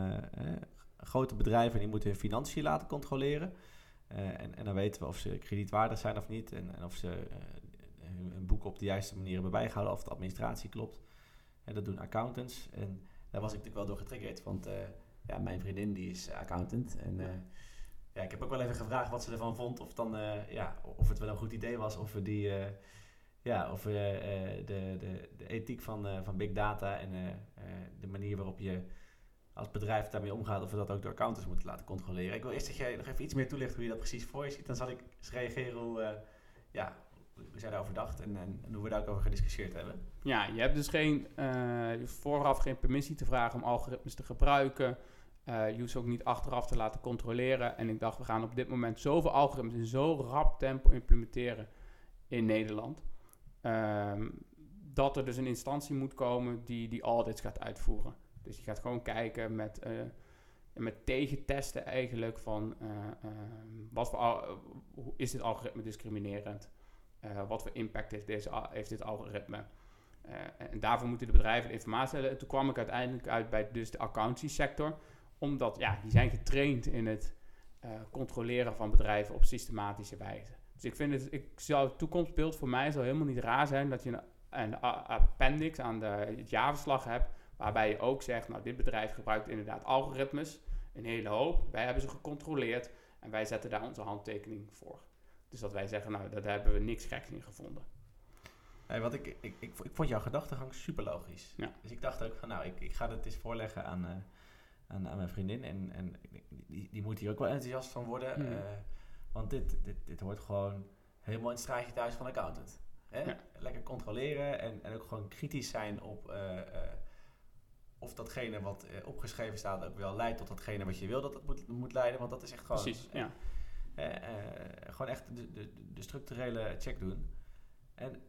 grote bedrijven die moeten hun financiën laten controleren. en, en dan weten we of ze kredietwaardig zijn of niet. En, en of ze hun boek op de juiste manier hebben bijgehouden, of de administratie klopt. En dat doen accountants. En daar was ik natuurlijk wel door getriggerd, want ja, mijn vriendin die is accountant. En ik heb ook wel even gevraagd wat ze ervan vond. Of, dan, uh, ja, of het wel een goed idee was. Of we die, uh, ja, of we uh, de, de, de ethiek van, van big data en de manier waarop je als bedrijf daarmee omgaat, of we dat ook door accountants moeten laten controleren. Ik wil eerst dat jij nog even iets meer toelicht hoe je dat precies voor je ziet. Dan zal ik eens reageren hoe, ja, hoe zij daarover dacht en, en, en, hoe we daar ook over gediscussieerd hebben. Ja, je hebt dus geen, vooraf geen permissie te vragen om algoritmes te gebruiken. Uh, je hoeft ze ook niet achteraf te laten controleren. En ik dacht, we gaan op dit moment zoveel algoritmes in zo rap tempo implementeren in Nederland. Um, dat er dus een instantie moet komen die die audits gaat uitvoeren. Dus die gaat gewoon kijken met, uh, met tegentesten eigenlijk van uh, wat voor, is dit algoritme discriminerend? wat voor impact heeft, deze, heeft dit algoritme? en daarvoor moeten de bedrijven de informatie hebben. En toen kwam ik uiteindelijk uit bij dus de accountancy sector. Omdat ja, die zijn getraind in het controleren van bedrijven op systematische wijze. Dus ik vind het, ik zou, het toekomstbeeld voor mij zou helemaal niet raar zijn dat je een, een appendix aan de, het jaarverslag hebt, waarbij je ook zegt, nou dit bedrijf gebruikt inderdaad algoritmes, een hele hoop, wij hebben ze gecontroleerd en wij zetten daar onze handtekening voor. Dus dat wij zeggen, nou daar hebben we niks geks in gevonden. Hey, wat ik, ik, ik, ik, vond jouw gedachtegang super logisch. Ja. Dus ik dacht ook van, nou, ik, ik ga dit eens voorleggen aan, uh, aan, aan, mijn vriendin. En, en die, die moet hier ook wel enthousiast van worden. Uh, want dit, dit, dit hoort gewoon helemaal in het straatje thuis van accountant. Hè? Lekker controleren en, en ook gewoon kritisch zijn op uh, uh, of datgene wat opgeschreven staat ook wel leidt tot datgene wat je wil dat het moet, moet leiden. Want dat is echt gewoon. Precies, ja. gewoon echt de, de, de, structurele check doen. En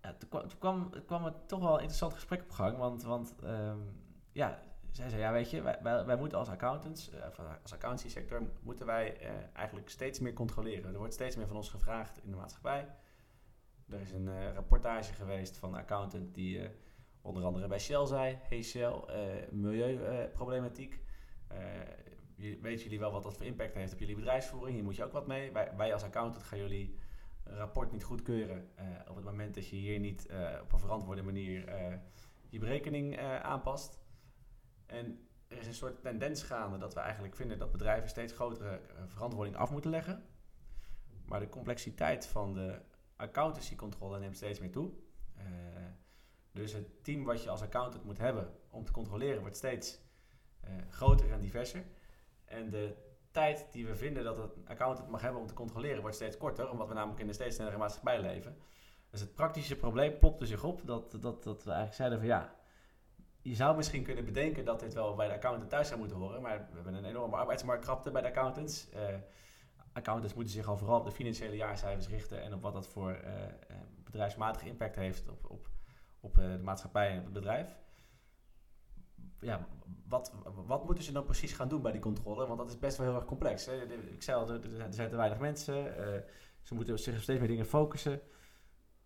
ja, toen, kwam, toen kwam, kwam het toch wel een interessant gesprek op gang. Want, want um, ja, zij zei, ja weet je, wij, wij, moeten als accountants, uh, als accountancy moeten wij uh, eigenlijk steeds meer controleren. Er wordt steeds meer van ons gevraagd in de maatschappij. Er is een uh, rapportage geweest van een accountant die onder andere bij Shell zei, hey Shell, milieuproblematiek. weten jullie wel wat dat voor impact heeft op jullie bedrijfsvoering? Hier moet je ook wat mee. Wij, wij als accountant gaan jullie rapport niet goedkeuren op het moment dat je hier niet op een verantwoorde manier je berekening aanpast. En er is een soort tendens gaande dat we eigenlijk vinden dat bedrijven steeds grotere eh, verantwoording af moeten leggen. Maar de complexiteit van de accountancycontrole neemt steeds meer toe. Uh, dus het team wat je als accountant moet hebben om te controleren wordt steeds uh, groter en diverser. En de tijd die we vinden dat een accountant mag hebben om te controleren wordt steeds korter, omdat we namelijk in een steeds snellere maatschappij leven. Dus het praktische probleem plopte zich op dat, dat, dat we eigenlijk zeiden van ja, je zou misschien kunnen bedenken dat dit wel bij de accountant thuis zou moeten horen, maar we hebben een enorme arbeidsmarktkrapte bij de accountants. Uh, accountants moeten zich al vooral op de financiële jaarcijfers richten en op wat dat voor uh, bedrijfsmatige impact heeft op, op, op de maatschappij en het bedrijf. Ja, wat, wat moeten ze dan precies gaan doen bij die controle? Want dat is best wel heel erg complex. Hè? Ik zei al, er zijn te weinig mensen. ze moeten zich steeds meer dingen focussen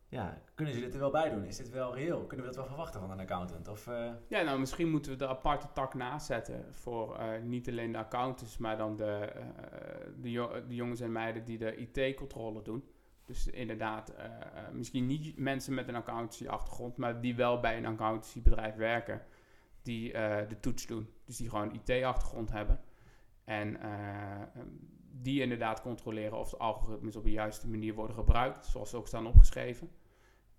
ja, kunnen ze dit er wel bij doen? Is dit wel reëel? Kunnen we dat wel verwachten van een accountant? Of, uh... Ja, nou misschien moeten we de aparte tak naast zetten voor uh, niet alleen de accountants, maar dan de, uh, de, de, jongens en meiden die de IT-controle doen. Dus inderdaad, misschien niet mensen met een accountancy-achtergrond, maar die wel bij een accountancy-bedrijf werken, die de toets doen. Dus die gewoon IT-achtergrond hebben. En die inderdaad controleren of de algoritmes op de juiste manier worden gebruikt, zoals ze ook staan opgeschreven.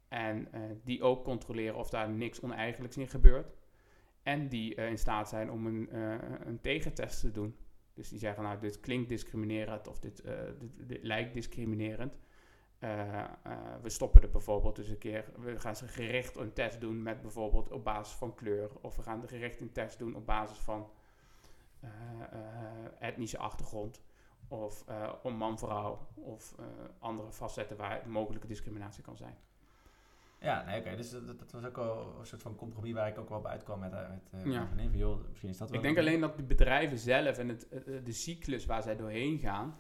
En uh, die ook controleren of daar niks oneigenlijks in gebeurt. En die uh, in staat zijn om een, uh, een tegentest te doen. Dus die zeggen, nou, dit klinkt discriminerend of dit, dit, lijkt discriminerend. we stoppen er bijvoorbeeld dus een keer, we gaan ze gericht een test doen met bijvoorbeeld op basis van kleur. Of we gaan gericht een test doen op basis van etnische achtergrond of uh, om man-vrouw of uh, andere facetten waar mogelijke discriminatie kan zijn. Ja, nee, oké. Dus dat, dat, was ook wel een soort van compromis waar ik ook wel op uitkwam met, uh, met uh, ja. van joh, misschien is dat wel Ik denk alleen dat de bedrijven zelf en het, de cyclus waar zij doorheen gaan,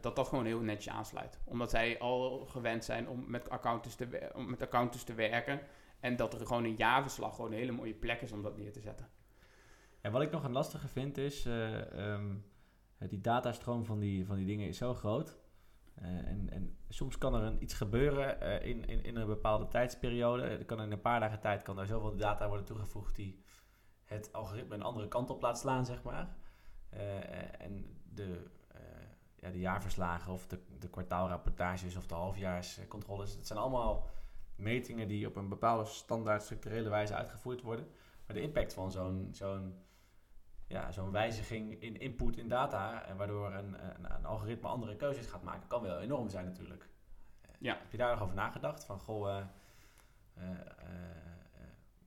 dat dat gewoon heel netjes aansluit. Omdat zij al gewend zijn om met accountants te, om met accountants te werken. En dat er gewoon een jaarverslag gewoon een hele mooie plek is om dat neer te zetten. En wat ik nog een lastige vind is... Um, die datastroom van die, van die dingen is zo groot. Uh, en, en, soms kan er een, iets gebeuren uh, in, in, in, een bepaalde tijdsperiode. Er kan in een paar dagen tijd kan er zoveel data worden toegevoegd die het algoritme een andere kant op laat slaan, zeg maar. En de, ja, de jaarverslagen of de, de kwartaalrapportages of de halfjaarscontroles, dat zijn allemaal metingen die op een bepaalde standaard structurele wijze uitgevoerd worden. Maar de impact van zo'n zo'n ja, zo'n wijziging in input in data, en waardoor een, een, een, algoritme andere keuzes gaat maken, kan wel enorm zijn natuurlijk. Ja. Heb je daar nog over nagedacht? Van goh, uh, uh, uh,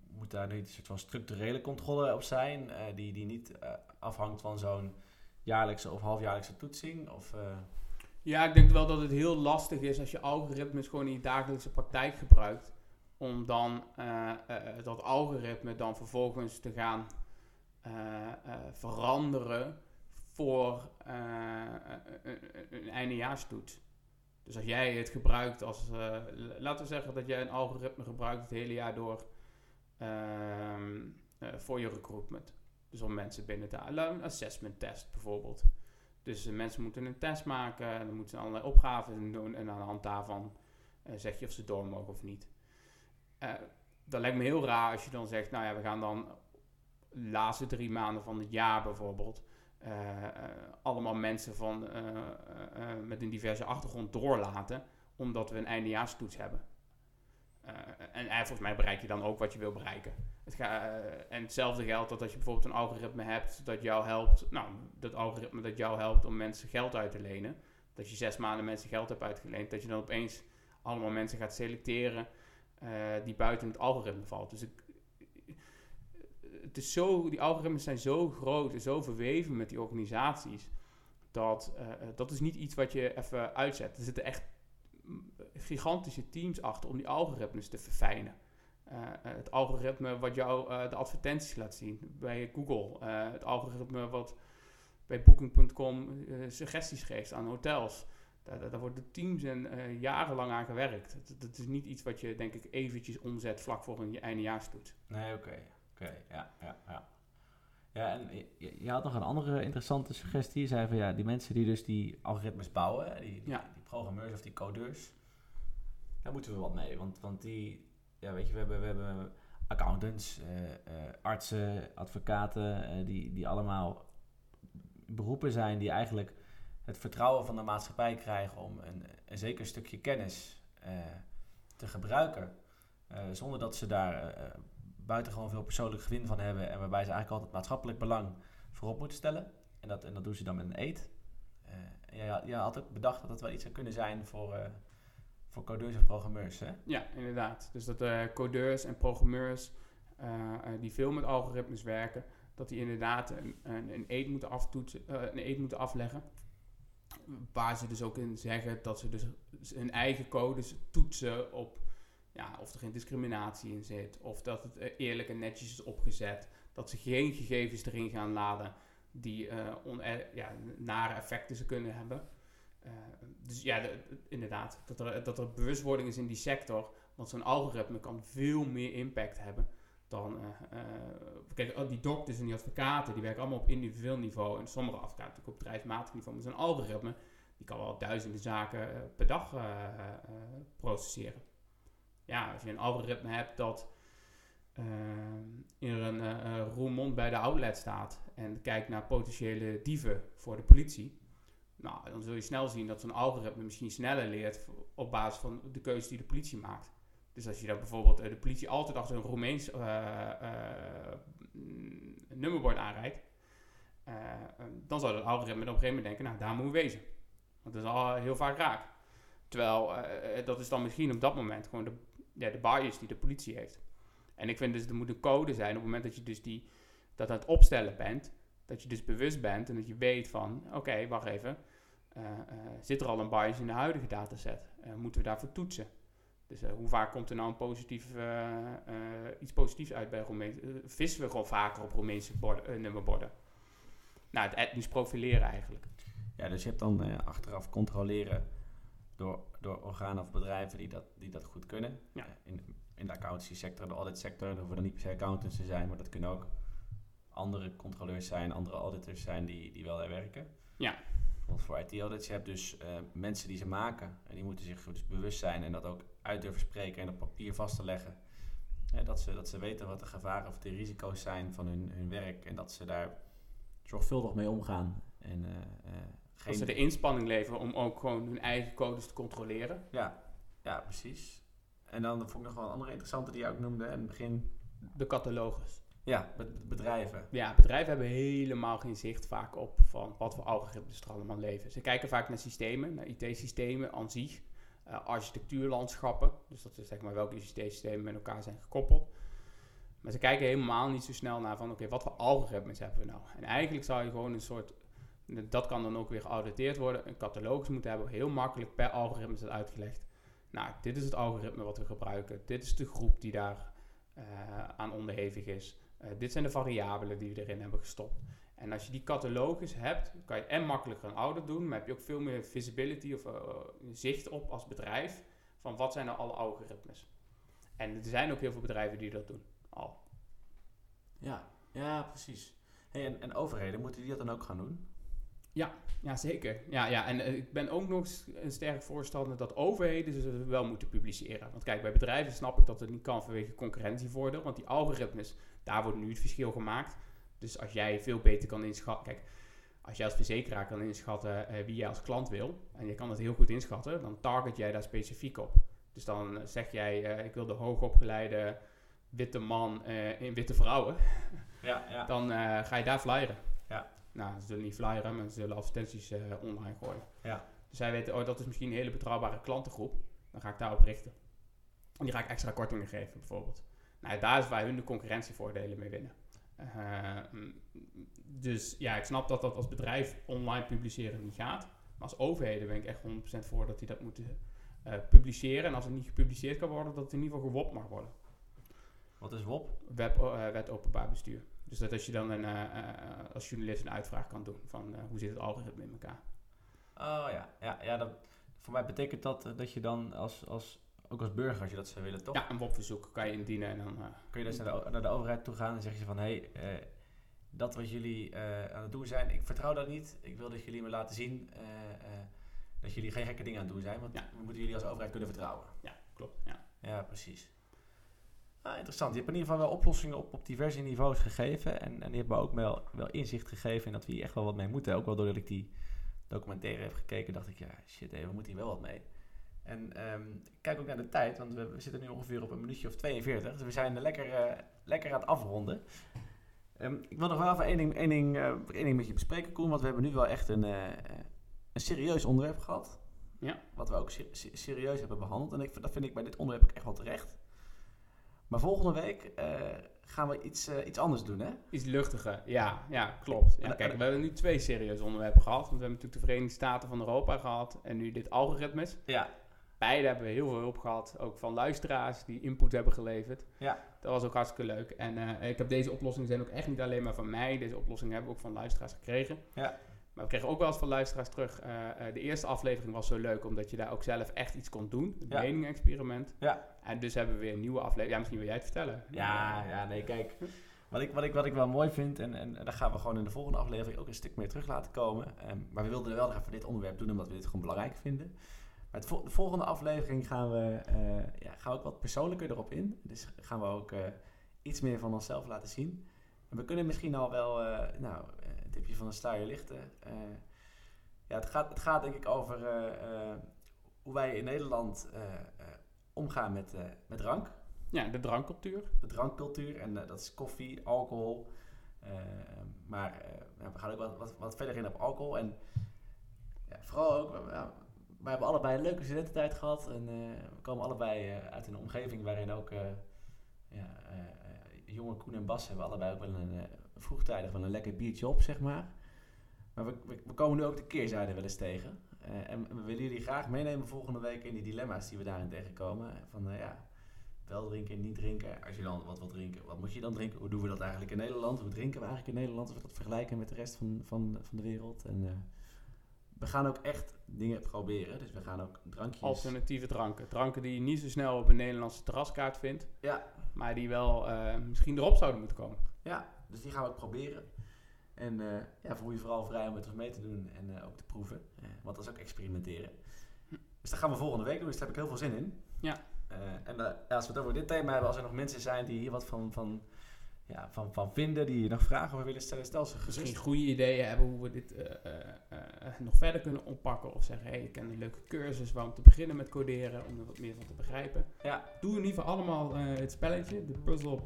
moet daar nu een soort van structurele controle op zijn, die, die niet afhangt van zo'n jaarlijkse of halfjaarlijkse toetsing? Of, Ja, ik denk wel dat het heel lastig is als je algoritmes gewoon in je dagelijkse praktijk gebruikt om dan dat algoritme dan vervolgens te gaan veranderen voor een, een eindejaarstoets. Dus als jij het gebruikt als, laten we zeggen dat jij een algoritme gebruikt het hele jaar door ehm, voor je recruitment. Dus om mensen binnen te halen, een assessment test bijvoorbeeld. Dus mensen moeten een test maken, en dan moeten ze allerlei opgaven doen en aan de hand daarvan zeg je of ze door mogen of niet. Uh, dat lijkt me heel raar als je dan zegt, nou ja, we gaan dan laatste drie maanden van het jaar bijvoorbeeld uh, uh, allemaal mensen van, met een diverse achtergrond doorlaten, omdat we een eindejaarstoets hebben. en, en volgens mij bereik je dan ook wat je wil bereiken. Het en hetzelfde geldt dat als je bijvoorbeeld een algoritme hebt dat jou helpt, nou, dat algoritme dat jou helpt om mensen geld uit te lenen, dat je zes maanden mensen geld hebt uitgeleend, dat je dan opeens allemaal mensen gaat selecteren die buiten het algoritme valt. Dus ik, het is zo, die algoritmes zijn zo groot en zo verweven met die organisaties. Dat, uh, dat is niet iets wat je even uitzet. Er zitten echt gigantische teams achter om die algoritmes te verfijnen. Uh, het algoritme wat jou de advertenties laat zien bij Google. het algoritme wat bij Booking.com suggesties geeft aan hotels. Daar, daar worden teams en jarenlang aan gewerkt. Dat, is niet iets wat je, denk ik, eventjes omzet vlak voor een eindejaarstoet. Nee, oké. Oké, ja, ja, ja. Ja, en je, je, had nog een andere interessante suggestie. Je zei van ja, die mensen die dus die algoritmes bouwen, die, die, die programmeurs of die codeurs, daar moeten we wat mee. Want, want die, ja, weet je, we hebben, we hebben accountants, uh, uh, artsen, advocaten, die, die allemaal beroepen zijn die eigenlijk het vertrouwen van de maatschappij krijgen om een, een zeker stukje kennis te gebruiken. Zonder dat ze daar buitengewoon veel persoonlijk gewin van hebben. En waarbij ze eigenlijk altijd maatschappelijk belang voorop moeten stellen. En dat, en dat doen ze dan met een eet. je, je had ook bedacht dat het wel iets zou kunnen zijn voor, voor codeurs of programmeurs. Hè? Ja, inderdaad. Dus dat codeurs en programmeurs die veel met algoritmes werken, dat die inderdaad een, een, een eet moeten, aftoetsen, een eet moeten afleggen waar ze dus ook in zeggen dat ze dus hun eigen codes toetsen op ja, of er geen discriminatie in zit, of dat het eh, eerlijk en netjes is opgezet, dat ze geen gegevens erin gaan laden die uh, ja, nare effecten ze kunnen hebben. Dus ja, inderdaad, dat er, dat bewustwording is in die sector, want zo'n algoritme kan veel meer impact hebben dan, kijk, die dokters en die advocaten, die werken allemaal op individueel niveau. En sommige advocaten natuurlijk op bedrijfsmatig niveau. Maar zo'n algoritme, die kan wel duizenden zaken per dag processeren. Ja, als je een algoritme hebt dat in een uh, bij de outlet staat en kijkt naar potentiële dieven voor de politie, nou, dan zul je snel zien dat zo'n algoritme misschien sneller leert op basis van de keuze die de politie maakt. Dus als je dan bijvoorbeeld uh, de politie altijd achter een Roemeens uh, nummerbord aanrijdt, dan zou het algoritme op een gegeven moment denken, nou daar moeten we wezen. Want dat is al heel vaak raak. Terwijl dat is dan misschien op dat moment gewoon de, ja, de bias die de politie heeft. En ik vind dus er moet een code zijn op het moment dat je dus die, dat aan het opstellen bent, dat je dus bewust bent en dat je weet van, oké, wacht even, zit er al een bias in de huidige dataset? moeten we daarvoor toetsen? Dus hoe vaak komt er nou een positief, iets positiefs uit bij Roemeense... vissen we gewoon vaker op Roemeense borden, nummerborden. Nou, het etnisch profileren eigenlijk. Ja, dus je hebt dan achteraf controleren door, door organen of bedrijven die dat, die dat goed kunnen. Ja. in, in de accountancy sector, de audit sector, hoeven dan niet per se accountants te zijn, maar dat kunnen ook andere controleurs zijn, andere auditors zijn die, die wel daar werken. Ja. Want voor IT-audits, je hebt dus mensen die ze maken en die moeten zich dus bewust zijn en dat ook uit durven spreken en op papier vast te leggen. dat, ze, dat ze weten wat de gevaren of de risico's zijn van hun, hun werk en dat ze daar zorgvuldig mee omgaan. En, uh, geen... Dat ze de inspanning leveren om ook gewoon hun eigen codes te controleren. Ja, ja precies. En dan vond ik nog wel een andere interessante die je ook noemde in het begin. De catalogus. Ja, bedrijven. Ja, bedrijven hebben helemaal geen zicht vaak op van wat voor algoritmes er allemaal leven. Ze kijken vaak naar systemen, naar IT-systemen aan zich. Eh, architectuurlandschappen. Dus dat is zeg maar welke ICT-systemen met elkaar zijn gekoppeld. Maar ze kijken helemaal niet zo snel naar van oké, wat voor algoritmes hebben we nou? En eigenlijk zou je gewoon een soort, dat kan dan ook weer geauditeerd worden, een catalogus moeten hebben, heel makkelijk per algoritme is uitgelegd. Nou, dit is het algoritme wat we gebruiken. Dit is de groep die daar eh, aan onderhevig is. Eh, dit zijn de variabelen die we erin hebben gestopt. En als je die catalogus hebt, kan je en makkelijker een audit doen, maar heb je ook veel meer visibility of uh, zicht op als bedrijf van wat zijn nou alle algoritmes. En er zijn ook heel veel bedrijven die dat doen, al. Ja, ja precies. Hey, en, en overheden, moeten die dat dan ook gaan doen? Ja, ja zeker. Ja, ja, en uh, ik ben ook nog een sterk voorstander dat overheden ze wel moeten publiceren. Want kijk, bij bedrijven snap ik dat het niet kan vanwege concurrentievoordeel. Want die algoritmes, daar wordt nu het verschil gemaakt. Dus als jij veel beter kan inschatten... Kijk, als jij als verzekeraar kan inschatten uh, wie jij als klant wil... en je kan dat heel goed inschatten, dan target jij daar specifiek op. Dus dan zeg jij, uh, ik wil de hoogopgeleide witte man in witte vrouwen. Ja, ja. Dan ga je daar flyeren. Nou, ze zullen niet flyeren, maar ze zullen advertenties uh, online gooien. Ja. Dus zij weten, oh, dat is misschien een hele betrouwbare klantengroep. Dan ga ik daarop richten. En die ga ik extra kortingen geven, bijvoorbeeld. Nou, daar is waar hun de concurrentievoordelen mee winnen. Uh, dus ja, ik snap dat dat als bedrijf online publiceren niet gaat. Maar als overheden ben ik echt 100% voor dat die dat moeten uh, publiceren. En als het niet gepubliceerd kan worden, dat het in ieder geval gewopt mag worden. Wat is WOP? Web, wet openbaar bestuur. Dus dat als je dan een, uh, uh, als journalist een uitvraag kan doen van hoe zit het algoritme in elkaar. Oh ja, ja, ja dat, voor mij betekent dat dat je dan als, als, ook als burger, als je dat zou willen, toch? Ja, een WOP-verzoek kan je indienen en dan... Kun je dus naar de, naar de overheid toe gaan en zeg je van, hé, hey, dat wat jullie aan het doen zijn, ik vertrouw dat niet. Ik wil dat jullie me laten zien dat jullie geen gekke dingen aan het doen zijn, want Ja. we moeten jullie als overheid kunnen vertrouwen. Ja, klopt. Ja. Ja, precies. Ah, interessant. Je hebt in ieder geval wel oplossingen op, op diverse niveaus gegeven. En, en die hebben me ook wel, wel inzicht gegeven in dat we hier echt wel wat mee moeten. Ook wel doordat ik die documentaire heb gekeken, dacht ik, ja, shit, we moeten hier wel wat mee. En ehm, ik kijk ook naar de tijd, want we, we, zitten nu ongeveer op een minuutje of 42. Dus we zijn lekker, uh, lekker aan het afronden. Um, ik wil nog wel even één ding, één, ding, uh, één ding met je bespreken, Koen. Want we hebben nu wel echt een, uh, een serieus onderwerp gehad. Ja. Wat we ook ser serieus hebben behandeld. En ik, dat vind ik bij dit onderwerp ook echt wel terecht. Maar volgende week uh, gaan we iets, uh, iets anders doen, hè? Iets luchtiger, ja, ja klopt. Ja, kijk, we hebben nu twee serieuze onderwerpen gehad. Want we hebben natuurlijk de Verenigde Staten van Europa gehad en nu dit algoritmes. Ja. Beide hebben we heel veel hulp gehad, ook van luisteraars die input hebben geleverd. Ja. Dat was ook hartstikke leuk. En uh, ik heb deze oplossingen zijn ook echt niet alleen maar van mij. Deze oplossingen hebben we ook van luisteraars gekregen. Ja. Maar we kregen ook wel eens van luisteraars terug. Uh, de eerste aflevering was zo leuk omdat je daar ook zelf echt iets kon doen. Het Ja. mening-experiment. Ja. En dus hebben we weer een nieuwe aflevering. Ja, misschien wil jij het vertellen. Ja, ja, nee, kijk. Wat ik, wat ik, wat ik wel mooi vind, en, en, daar gaan we gewoon in de volgende aflevering ook een stuk meer terug laten komen. Um, maar we wilden wel nog even dit onderwerp doen, omdat we dit gewoon belangrijk vinden. Maar de volgende aflevering gaan we, uh, ja, gaan ook wat persoonlijker erop in. Dus gaan we ook uh, iets meer van onszelf laten zien. En we kunnen misschien al wel, uh, nou, een tipje van een sluier lichten. ja, het gaat, het gaat denk ik over hoe wij in Nederland omgaan met, met drank. Ja, de drankcultuur. De drankcultuur. En uh, dat is koffie, alcohol. Uh, maar ja, we gaan ook wat, wat, wat, verder in op alcohol. En ja, vooral ook, we, we, hebben allebei een leuke studententijd gehad. En we komen allebei uit een omgeving waarin ook ja, jonge Koen en Bas hebben allebei ook wel een vroegtijdig wel een lekker biertje op, zeg maar. Maar we, we, we komen nu ook de keerzijde wel eens tegen. En we willen jullie graag meenemen volgende week in die dilemma's die we daarin tegenkomen. Van ja, wel drinken, niet drinken. Als je dan wat wil drinken, wat moet je dan drinken? Hoe doen we dat eigenlijk in Nederland? Hoe drinken we eigenlijk in Nederland? Als we dat vergelijken met de rest van, van, van de wereld. En uh, we gaan ook echt dingen proberen. Dus we gaan ook drankjes... Alternatieve dranken. Dranken die je niet zo snel op een Nederlandse terraskaart vindt. Ja. Maar die wel uh, misschien erop zouden moeten komen. Ja, dus die gaan we ook proberen. En uh, ja, voel je vooral vrij om met ons mee te doen en ook te proeven. want dat is ook experimenteren. Dus dat gaan we volgende week doen. Dus daar heb ik heel veel zin in. Ja. Uh, en uh, ja, als we het over dit thema hebben, als er nog mensen zijn die hier wat van, van, ja, van, van vinden, die nog vragen over willen stellen, stel ze gerust. Misschien goede ideeën hebben hoe we dit uh, nog verder kunnen oppakken. Of zeggen, hé, hey, ik ken een leuke cursus waar om te beginnen met coderen, om er wat meer van te begrijpen. Ja. Doe in ieder geval allemaal het spelletje, de.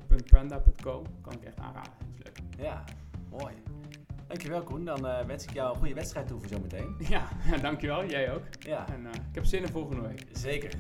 Kan ik echt aanraden, dat is leuk. Ja, mooi. Dankjewel Koen, dan wens ik jou een goede wedstrijd toe voor zometeen. Ja, dankjewel, jij ook. Ja. En ik heb zin in volgende week. Zeker.